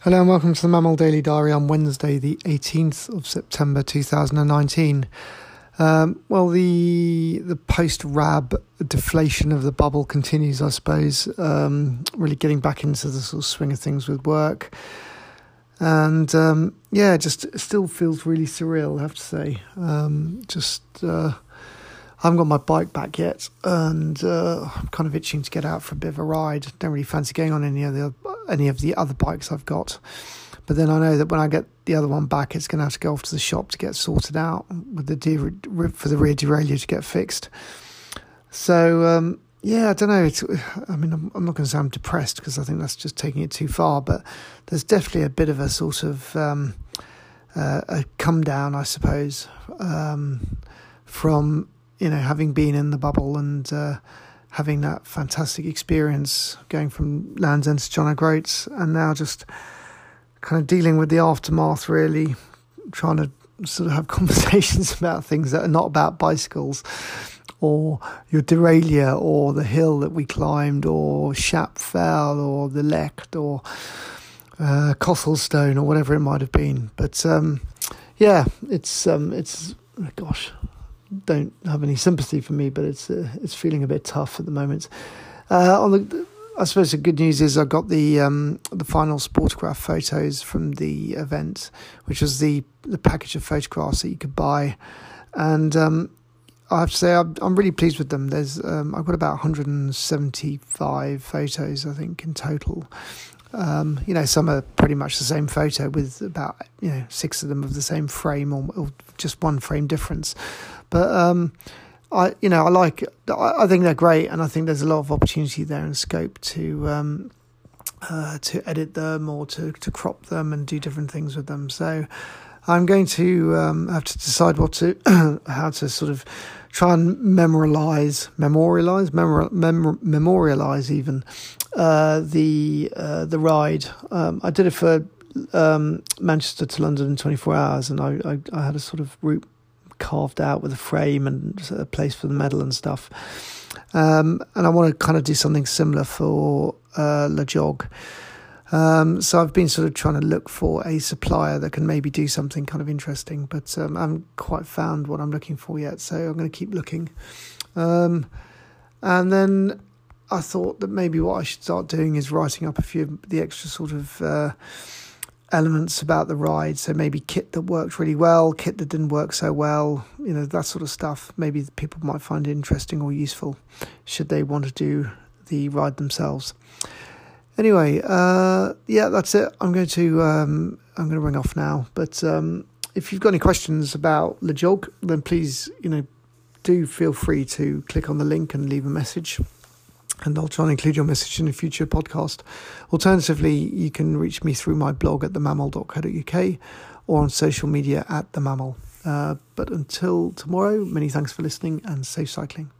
Hello and welcome to the MAMIL Daily Diary on Wednesday, the 18th of September 2019. Um, well, the the post RAB deflation of the bubble continues, I suppose. Um, really getting back into the sort of swing of things with work, and um, yeah, just still feels really surreal. I have to say, um, just uh, I haven't got my bike back yet, and uh, I'm kind of itching to get out for a bit of a ride. Don't really fancy going on any of the any of the other bikes I've got, but then I know that when I get the other one back, it's going to have to go off to the shop to get sorted out with the de- for the rear derailleur to get fixed. So um, yeah, I don't know. It's, I mean, I'm, I'm not going to say I'm depressed because I think that's just taking it too far. But there's definitely a bit of a sort of um, uh, a come down, I suppose, um, from you know, having been in the bubble and uh, having that fantastic experience going from Land's End to John O'Groats and now just kind of dealing with the aftermath, really trying to sort of have conversations about things that are not about bicycles or your derailleur or the hill that we climbed or Shap Fell or the Lecht or uh, Cosselstone or whatever it might have been. But um, yeah, it's um, it's gosh, don't have any sympathy for me, but it's uh, it's feeling a bit tough at the moment. Uh, on the, I suppose the good news is I got the um, the final Sportograf photos from the event, which was the the package of photographs that you could buy, and um, I have to say I'm, I'm really pleased with them. There's um, I've got about 175 photos I think in total. Um, you know, some are pretty much the same photo with about you know six of them of the same frame or, or just one frame difference. But um, I, you know, I like. I, I, think they're great, and I think there's a lot of opportunity there and scope to um, uh, to edit them or to to crop them and do different things with them. So I'm going to um, have to decide what to how to sort of try and memorialize, memorialize, memor- mem- memorialize even uh, the uh, the ride. Um, I did it for um, Manchester to London in 24 hours, and I, I, I had a sort of route carved out with a frame and a place for the medal and stuff. Um, and I want to kind of do something similar for uh, LEJOG. Um, so I've been sort of trying to look for a supplier that can maybe do something kind of interesting, but um, I haven't quite found what I'm looking for yet. So I'm going to keep looking. Um, and then I thought that maybe what I should start doing is writing up a few of the extra sort of uh, elements about the ride. So maybe kit that worked really well, kit that didn't work so well, you know, that sort of stuff. Maybe people might find it interesting or useful should they want to do the ride themselves. Anyway, uh, yeah, that's it. I'm going to um, I'm going to ring off now. But um, if you've got any questions about the jog, then please, you know, do feel free to click on the link and leave a message and I'll try and include your message in a future podcast. Alternatively, you can reach me through my blog at themamil.co.uk or on social media at themammal. Uh, but until tomorrow, many thanks for listening and safe cycling.